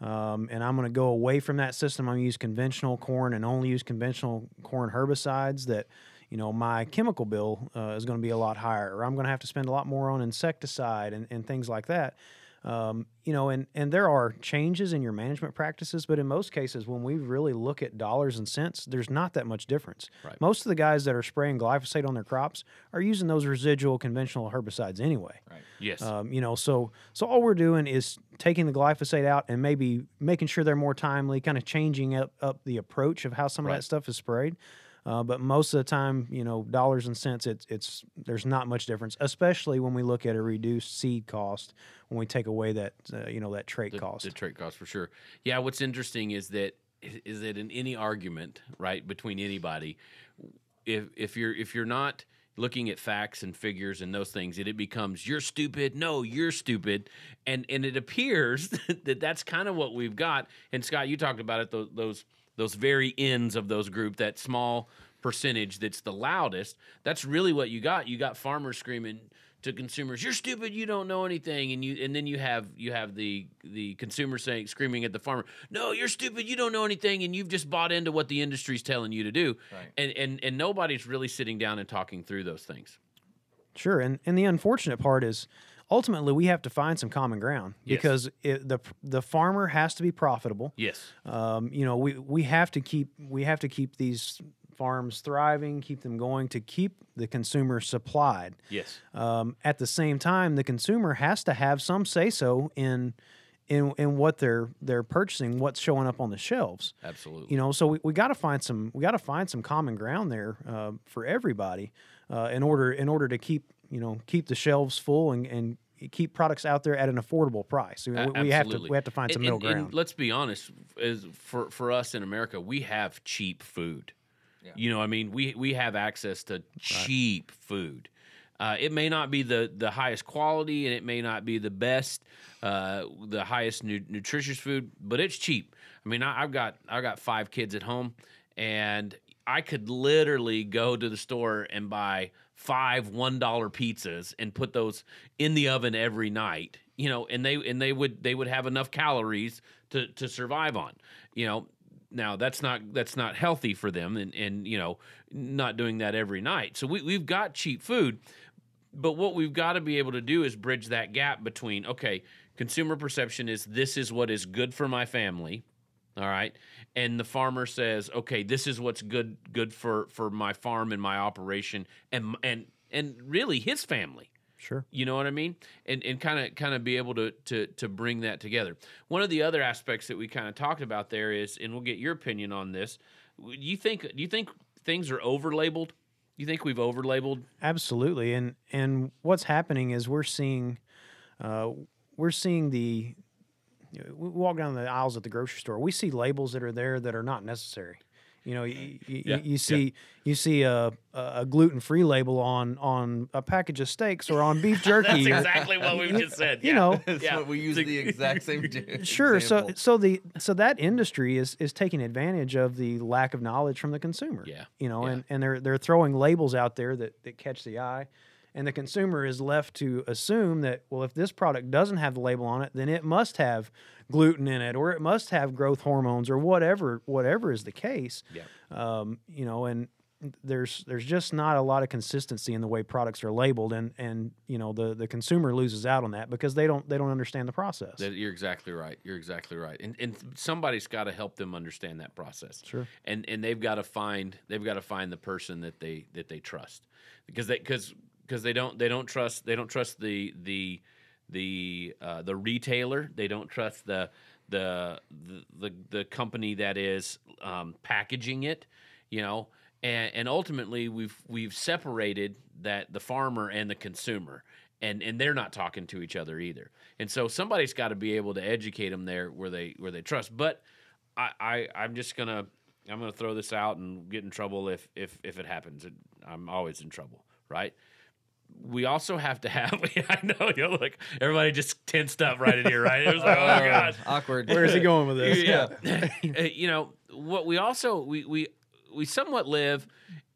Um, and I'm going to go away from that system. I'm going to use conventional corn and only use conventional corn herbicides. That, you know, my chemical bill uh, is going to be a lot higher, or I'm going to have to spend a lot more on insecticide and, and things like that. Um, you know, and and there are changes in your management practices, but in most cases, when we really look at dollars and cents, there's not that much difference. Right. Most of the guys that are spraying glyphosate on their crops are using those residual conventional herbicides anyway. Yes. Um, you know, so so all we're doing is taking the glyphosate out and maybe making sure they're more timely, kind of changing up up the approach of how some of that stuff is sprayed. Uh, but most of the time, you know, dollars and cents, it's it's there's not much difference, especially when we look at a reduced seed cost when we take away that uh, you know that trait the, cost. the trait cost for sure. Yeah, what's interesting is that is that in any argument, right, between anybody, if if you're if you're not looking at facts and figures and those things, it, it becomes you're stupid. No, you're stupid, and and it appears <laughs> that that's kind of what we've got. And Scott, you talked about it those those those very ends of those group, that small percentage that's the loudest. That's really what you got. You got farmers screaming to consumers, "You're stupid. You don't know anything." And you and then you have you have the the consumer saying screaming at the farmer, "No, you're stupid. You don't know anything, and you've just bought into what the industry's telling you to do." Right. And and and nobody's really sitting down and talking through those things. Sure, and and the unfortunate part is ultimately we have to find some common ground Yes. because it, the the farmer has to be profitable. Yes. Um, you know, we we have to keep we have to keep these farms thriving, keep them going to keep the consumer supplied. Yes. Um, at the same time, the consumer has to have some say so in in in what they're they're purchasing, what's showing up on the shelves. Absolutely. You know, so we, we got to find some we got to find some common ground there uh, for everybody uh, in order in order to keep you know keep the shelves full and, and keep products out there at an affordable price. We, A- we have to we have to find some And- middle and- and ground. let's be honest, as for for us in America, we have cheap food. Yeah. You know, I mean, we we have access to cheap food. Uh, it may not be the the highest quality, and it may not be the best, uh, the highest nu- nutritious food, but it's cheap. I mean, I, I've got I've got five kids at home, and I could literally go to the store and buy five one dollar pizzas and put those in the oven every night. You know, and they and they would they would have enough calories to to survive on. You know, now that's not that's not healthy for them, and and you know, not doing that every night. So we we've got cheap food, but what we've got to be able to do is bridge that gap between okay, consumer perception is this is what is good for my family, all right, and the farmer says okay, this is what's good good for for my farm and my operation and and and really his family. Sure. You know what I mean? And and kind of kind of be able to to to bring that together. One of the other aspects that we kind of talked about there is, and we'll get your opinion on this. Do you think do you think things are overlabeled? Do you think we've over labeled Absolutely, and and what's happening is we're seeing, uh, we're seeing the. You know, We walk down the aisles at the grocery store. We see labels that are there that are not necessary. You know, you, you, Yeah, you yeah. see you see a, a gluten free label on on a package of steaks or on beef <laughs> jerky. or- exactly what we <laughs> just said. you know, <laughs> That's Yeah. what we use the exact same. j- sure. So example. so the so that industry is is taking advantage of the lack of knowledge from the consumer. Yeah, You know, yeah. and, and they're they're throwing labels out there that, that catch the eye. And the consumer is left to assume that, well, if this product doesn't have the label on it, then it must have gluten in it, or it must have growth hormones, or whatever, whatever is the case. Yeah. Um, you know, and there's there's just not a lot of consistency in the way products are labeled, and and you know the the consumer loses out on that because they don't they don't understand the process. That, you're exactly right. You're exactly right. And and somebody's got to help them understand that process. Sure. And and they've got to find they've got to find the person that they that they trust because they because because they don't they don't trust they don't trust the the the uh, the retailer. They don't trust the the the the, company that is um, packaging it. You know. And, and ultimately, we've we've separated that the farmer and the consumer, and and they're not talking to each other either. And so somebody's got to be able to educate them there where they where they trust. But I, I I'm just gonna I'm gonna throw this out and get in trouble if if if it happens. I'm always in trouble, right? We also have to have. <laughs> I know you know, like everybody just tensed up right in here, right? It was like, oh my gosh, awkward. Where is he going with this? yeah. <laughs> <laughs> Uh, you know what? We also we we we somewhat live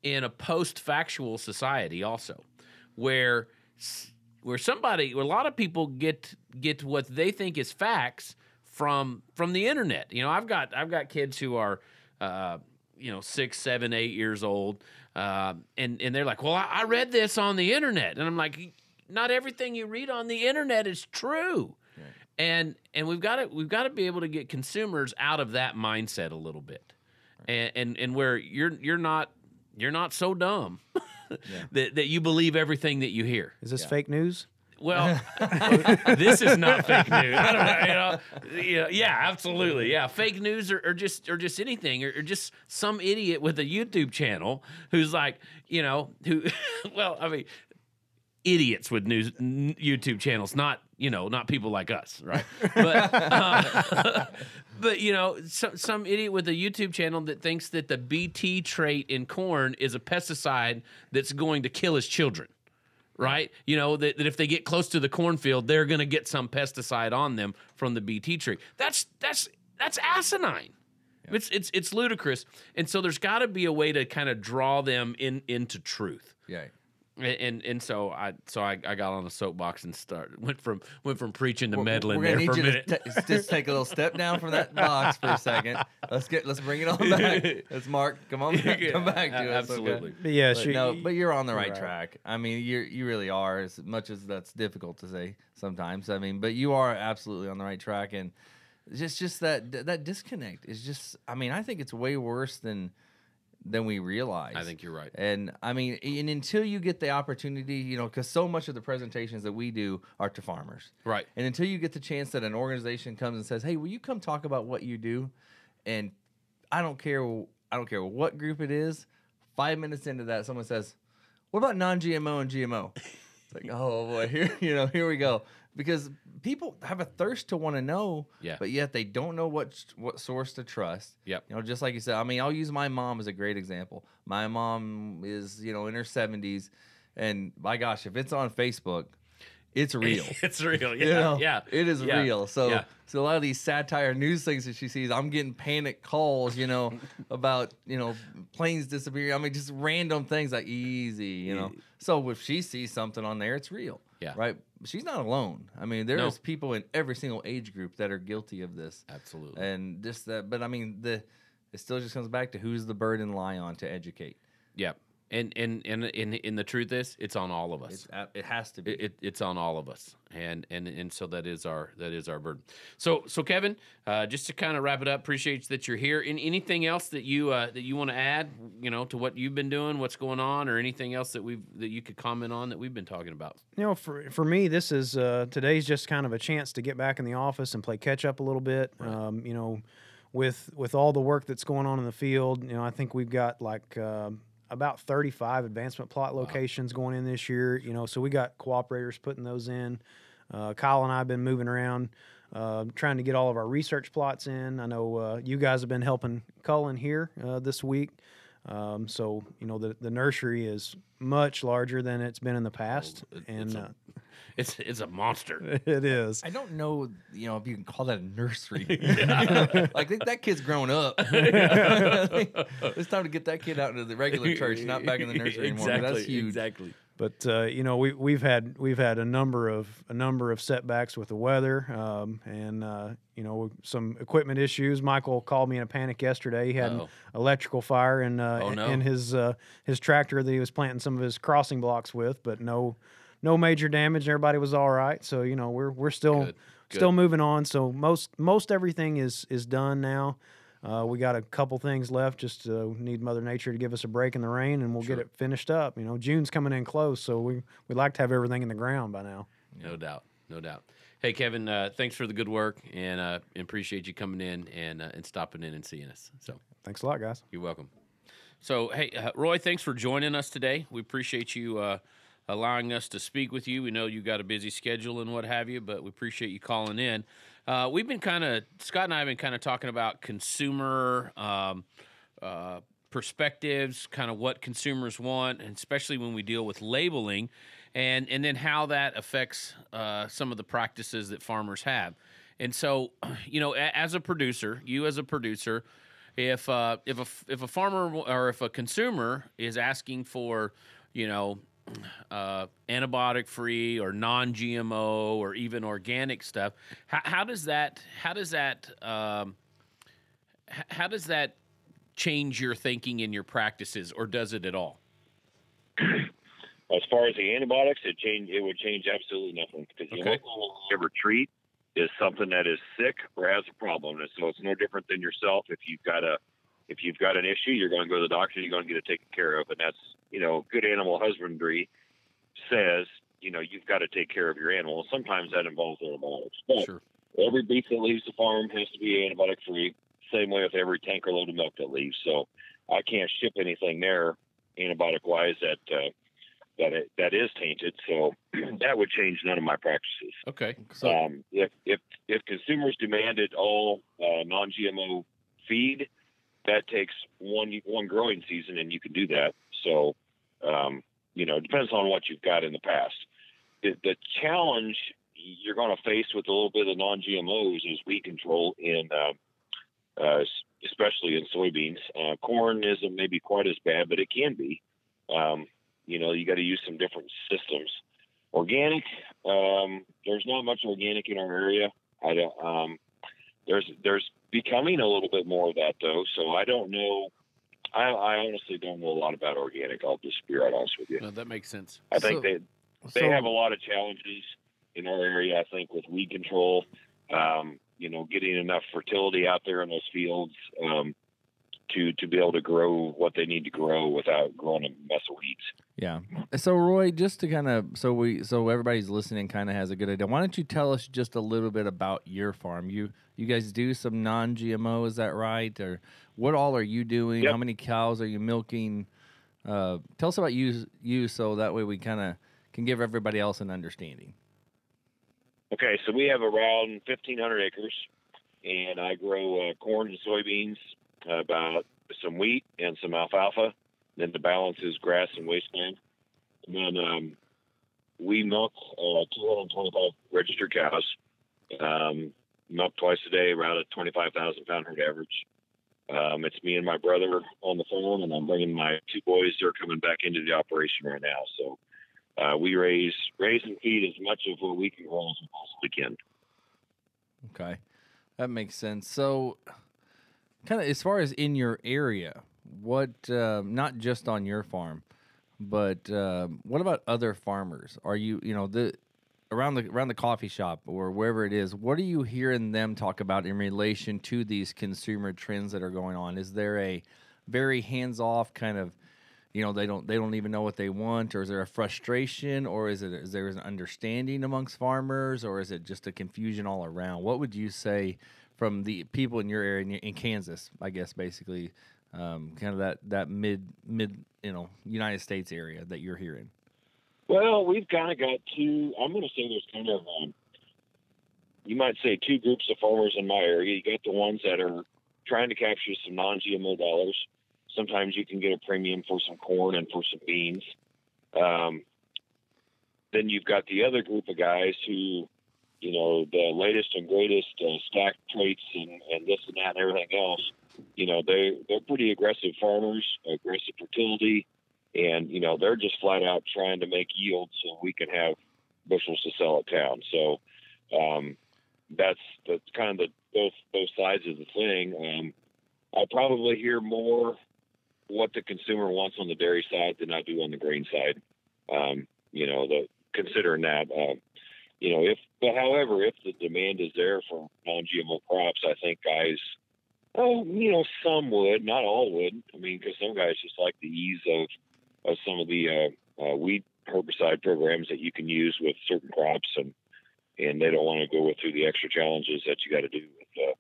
in a post-factual society, also, where where somebody, where a lot of people get get what they think is facts from from the internet. You know, I've got I've got kids who are. Uh, you know, six, seven, eight years old, uh, and and they're like, "Well, I, I read this on the internet," and I'm like, "Not everything you read on the internet is true." and and we've got to we've got to be able to get consumers out of that mindset a little bit, and and, and where you're you're not you're not so dumb <laughs> <laughs> that that you believe everything that you hear. Is this fake news? Well, <laughs> this is not fake news. I don't know, you know, you know, yeah, absolutely, yeah. Fake news or, or just or just anything, or, or just some idiot with a YouTube channel who's like, you know, who, <laughs> well, I mean, idiots with news n- YouTube channels, not you know, not people like us, right? But uh, <laughs> but you know, some some idiot with a YouTube channel that thinks that the BT trait in corn is a pesticide that's going to kill his children right? You know that, that if they get close to the cornfield, they're going to get some pesticide on them from the BT tree. That's that's that's asinine. It's it's it's ludicrous, and so there's got to be a way to kind of draw them in into truth. Yeah. And, and and so I so I, I got on a soapbox and started <laughs> went from went from preaching to meddling We're there gonna for a need you minute. to t- just take a little step down from that <laughs> box for a second. Let's get let's bring it on back. <laughs> Let's Mark. Come on, back, come back to A- us. okay? Absolutely. But yeah, But she, no, but you're on the right, right. track. I mean, you you really are. As much as that's difficult to say sometimes. I mean, but you are absolutely on the right track, and just just that that disconnect is just. I mean, I think it's way worse than than we realize. I think you're right. And I mean, and until you get the opportunity, you know, because so much of the presentations that we do are to farmers. Right. And until you get the chance that an organization comes and says, "Hey, will you come talk about what you do?" and I don't care, I don't care what group it is. Five minutes into that, someone says, "What about non-GMO and GMO?" It's like, oh boy, <laughs> here you know, here we go. Because people have a thirst to want to know, Yeah. but yet they don't know what what source to trust. Yep. You know, just like you said, I mean, I'll use my mom as a great example. My mom is, you know, in her 70s, and my gosh, if it's on Facebook, it's <laughs> real. it's real. <laughs> Yeah. You know, yeah. it is Yeah. real. So, Yeah. so a lot of these satire news things that she sees, I'm getting panic calls, you know, <laughs> about you know planes disappearing. I mean, just random things like easy, you know. So if she sees something on there, it's real. Yeah. Right. She's not alone. I mean, there's No. people in every single age group that are guilty of this, Absolutely. and just that. But I mean, the it still just comes back to who's the burden lie on to educate. yeah. And and and and, and the truth is, it's on all of us. It's, it has to be. it, it, it's on all of us and and and so that is our that is our burden so so kevin uh, just to kind of wrap it up appreciate that you're here and anything else that you uh, that you want to add you know to what you've been doing what's going on or anything else that we've that you could comment on that we've been talking about you know, for for me, this is uh, today's just kind of a chance to get back in the office and play catch up a little bit. Um, you know, with with all the work that's going on in the field, you know, I think we've got like um about 35 advancement plot locations going in this year. You know, so we got cooperators putting those in. Uh, Kyle and I have been moving around. Uh, trying to get all of our research plots in. I know uh, you guys have been helping Cullen here uh, this week. Um, so you know the the nursery is much larger than it's been in the past, it- and it's a- uh, <laughs> it's it's a monster <laughs> it is. I don't know, you know, if you can call that a nursery. <laughs> like think that kid's grown up. it's time to get that kid out into the regular church, not back in the nursery anymore. exactly That's huge. exactly But uh, you know we we've had we've had a number of a number of setbacks with the weather, um, and uh, you know some equipment issues. Michael called me in a panic yesterday. He had an Uh-oh. electrical fire in uh, Oh, no. in his uh, his tractor that he was planting some of his crossing blocks with, but no no major damage. Everybody was all right. So you know we're we're still Good, good. still moving on. So most most everything is is done now. Uh, we got a couple things left. Just uh, need Mother Nature to give us a break in the rain, and we'll Sure. get it finished up. You know, June's coming in close, so we we like to have everything in the ground by now. no doubt no doubt hey kevin uh, thanks for the good work and uh, appreciate you coming in and uh, and stopping in and seeing us so Thanks a lot, guys. You're welcome. So, hey, uh, Roy, thanks for joining us today. We appreciate you uh, allowing us to speak with you. We know you got a busy schedule and what have you, but we appreciate you calling in. Uh, we've been kind of Scott and I have been kind of talking about consumer um, uh, perspectives, kind of what consumers want, and especially when we deal with labeling, and and then how that affects uh, some of the practices that farmers have. And so, <clears throat> you know, as a producer, you as a producer, if uh, if a if a farmer or if a consumer is asking for, you know, uh, antibiotic free or non GMO or even organic stuff, how, how does that how does that um, how does that change your thinking and your practices, or does it at all? As far as the antibiotics, it change it would change absolutely nothing because the only ever treat is something that is sick or has a problem. And so it's no different than yourself. If you've got a if you've got an issue, you're going to go to the doctor. You're going to get it taken care of, and that's you know good animal husbandry says you know you've got to take care of your animal. Sometimes that involves antibiotics, but Sure. every beef that leaves the farm has to be antibiotic free. Same way with every tanker load of milk that leaves. So I can't ship anything there antibiotic wise that uh, that it, that is tainted. So <clears throat> that would change none of my practices. Okay. So um, if if if consumers demanded all uh, non-GMO feed, that takes one one growing season, and you can do that. So, um, you know, it depends on what you've got in the past. The, the challenge you're going to face with a little bit of non-GMOs is weed control in, uh, uh, especially in soybeans. Uh, corn isn't maybe quite as bad, but it can be. Um, you know, you got to use some different systems. Organic, um, there's not much organic in our area. I don't. Um, there's there's becoming a little bit more of that though. So I don't know. I, I honestly don't know a lot about organic. I'll just be right honest with you. No, that makes sense. I think So- they they so- have a lot of challenges in our area. I think with weed control, um, you know, getting enough fertility out there in those fields um, to to be able to grow what they need to grow without growing a mess of weeds. Yeah. So Roy, just to kind of so we so everybody's listening kind of has a good idea. Why don't you tell us just a little bit about your farm? You you guys do some non-GMO, is that right? Or what all are you doing? Yep. How many cows are you milking? Uh, tell us about you you so that way we kind of can give everybody else an understanding. Okay, so we have around 1,500 acres, and I grow uh, corn and soybeans, about some wheat and some alfalfa. Then the balance is grass and wasteland. And then um, we milk uh, 225 registered cows. Um, milk twice a day, around a 25,000 pound herd average. Um, it's me and my brother on the farm, and I'm bringing my two boys. They're coming back into the operation right now. So uh, we raise raise and feed as much of what we can grow as we possibly can. Okay, that makes sense. So, kind of as far as in your area, what um, not just on your farm, but um, what about other farmers? Are you you know the around the around the coffee shop or wherever it is? What are you hearing them talk about in relation to these consumer trends that are going on? Is there a very hands off kind of you know they don't they don't even know what they want or is there a frustration or is it is there an understanding amongst farmers or is it just a confusion all around what would you say from the people in your area in, in kansas i guess basically um, kind of that that mid mid you know united states area that you're hearing Well, we've kind of got two. I'm going to say there's kind of, um, you might say, two groups of farmers in my area. You got the ones that are trying to capture some non-GMO dollars. Sometimes you can get a premium for some corn and for some beans. Um, then you've got the other group of guys who, you know, the latest and greatest uh, stack traits and, and this and that and everything else. You know, they they're pretty aggressive farmers, aggressive fertility and you know they're just flat out trying to make yield so we can have bushels to sell at town. So um, that's that's kind of the both both sides of the thing. Um, I probably hear more what the consumer wants on the dairy side than I do on the grain side. Um, you know, the considering that. Uh, you know, if but however, if the demand is there for non-GMO crops, I think guys Oh, you know, some would, not all would. I mean, because some guys just like the ease of of some of the uh, uh, weed herbicide programs that you can use with certain crops, and and they don't want to go through the extra challenges that you got to do with uh,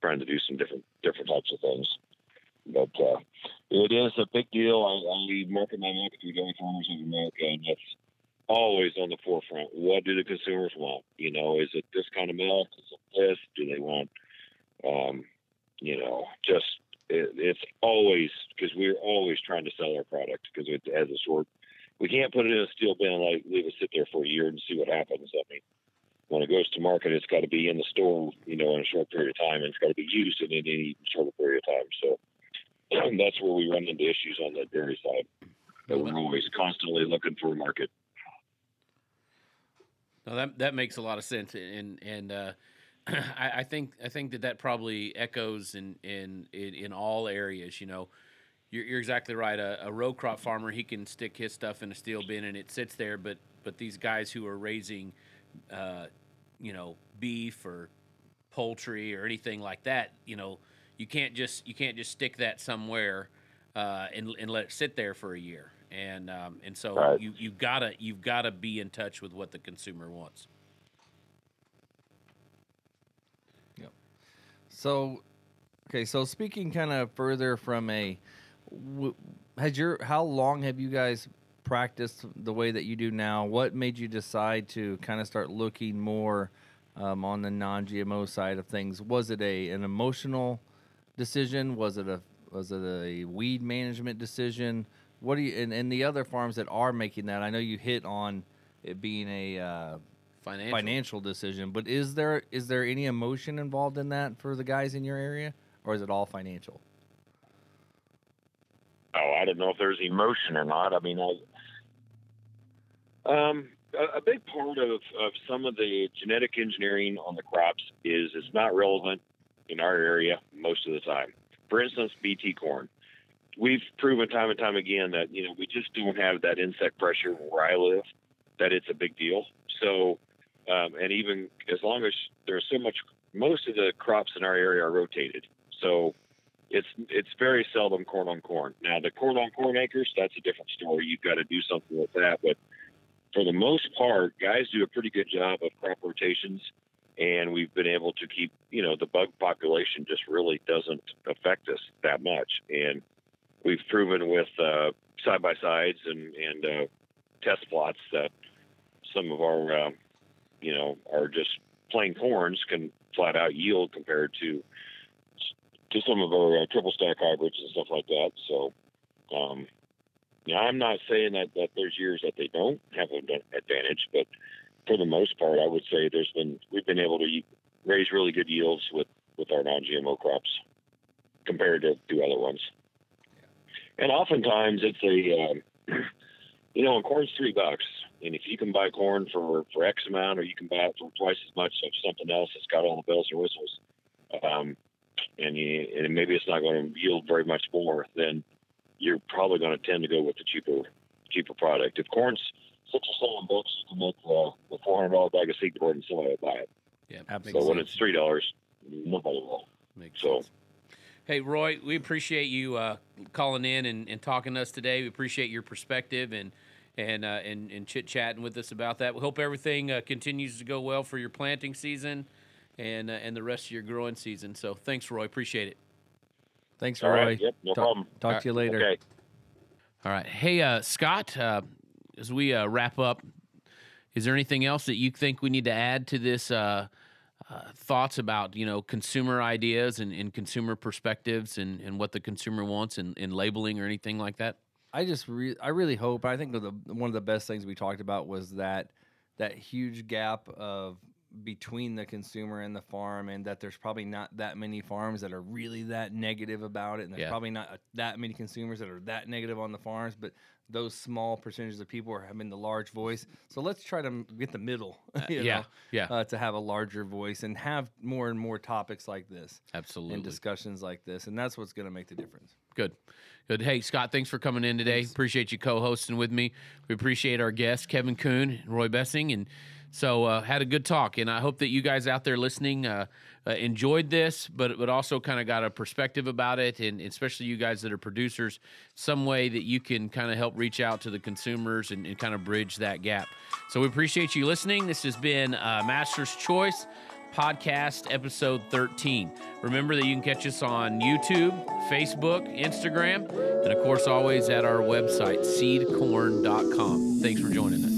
trying to do some different different types of things. But uh, it is a big deal. I, I market my milk through dairy farmers of America, and that's always on the forefront. What do the consumers want? You know, is it this kind of milk? Is it this? Do they want um, you know, just it, it's always because we're always trying to sell our product because it has a short. We can't put it in a steel bin and like leave it sit there for a year and see what happens. I mean, when it goes to market, it's got to be in the store, you know, in a short period of time, and it's got to be used in an even shorter period of time. So <clears throat> that's where we run into issues on the dairy side. But we're always constantly looking for a market. No, that that makes a lot of sense, and and uh, <clears throat> I, I think I think that that probably echoes in in in, in all areas. You know, you're, you're exactly right. A, a row crop farmer he can stick his stuff in a steel bin and it sits there, but but these guys who are raising, uh, you know, beef or poultry or anything like that, you know, you can't just you can't just stick that somewhere uh, and and let it sit there for a year. And um, and so Right. you you gotta you've gotta be in touch with what the consumer wants. Yep. So, okay, so speaking kind of further from a, has your how long have you guys practiced the way that you do now? What made you decide to kind of start looking more um, on the non-GMO side of things? Was it a an emotional decision? Was it a was it a weed management decision? What do you and, and the other farms that are making that? I know you hit on it being a uh, Financial. financial decision. But is there is there any emotion involved in that for the guys in your area, or is it all financial? Oh, I don't know if there's emotion or not. I mean, I, um, a, a big part of, of some of the genetic engineering on the crops is it's not relevant in our area most of the time. For instance, BT corn. We've proven time and time again that you know we just don't have that insect pressure where I live. That it's a big deal. So, um, and even as long as there's so much, most of the crops in our area are rotated. So it's it's very seldom corn on corn. Now the corn on corn acres, that's a different story. You've got to do something with that. But for the most part, guys do a pretty good job of crop rotations, and we've been able to keep you know the bug population just really doesn't affect us that much. And we've proven with side by sides and and uh, test plots that some of our uh, you know are just plain corns can flat out yield compared to to some of our uh, triple stack hybrids and stuff like that. So, um, yeah, I'm not saying that, that there's years that they don't have an advantage, but for the most part, I would say there's been we've been able to raise really good yields with with our non-GMO crops compared to, to other ones. And oftentimes it's a um, <clears throat> you know, and corn's three bucks, and if you can buy corn for for X amount, or you can buy it for twice as much of something else that's got all the bells and whistles. Um, and you and maybe it's not going to yield very much more, then you're probably going to tend to go with the cheaper cheaper product. If corn's six or seven bucks, you can make uh, a four hundred dollar bag of seed corn and somebody will buy it. Yeah, Makes so when sense. it's three dollars, nobody will. Makes So- sense. Hey, Roy, we appreciate you uh, calling in and, and talking to us today. We appreciate your perspective and and uh, and, and chit chatting with us about that. We hope everything uh, continues to go well for your planting season and uh, and the rest of your growing season. So, thanks, Roy. Appreciate it. Thanks, All Roy. right. Yep. No talk, problem. Talk to you later. Okay. All right. Hey, uh, Scott, uh, as we uh, wrap up, is there anything else that you think we need to add to this? Uh, thoughts about you know consumer ideas and, and consumer perspectives and, and what the consumer wants and, and labeling or anything like that. I just re- I really hope. I think the one of the best things we talked about was that that huge gap of between the consumer and the farm, and that there's probably not that many farms that are really that negative about it, and there's Yeah. probably not that many consumers that are that negative on the farms, but those small percentages of people are having the large voice. So let's try to get the middle, <laughs> you yeah, know, yeah, uh, to have a larger voice and have more and more topics like this absolutely. and discussions like this, and that's what's going to make the difference. Good. Good. Hey, Scott, thanks for coming in today. Appreciate you co hosting with me. We appreciate our guests, Kevin Kuhn and Roy Bessing. And so, uh, had a good talk. And I hope that you guys out there listening uh, uh, enjoyed this, but, but also kind of got a perspective about it. And especially you guys that are producers, some way that you can kind of help reach out to the consumers and, and kind of bridge that gap. So, we appreciate you listening. This has been uh, Master's Choice podcast episode 13 remember that you can catch us on youtube facebook instagram and of course always at our website seedcorn.com thanks for joining us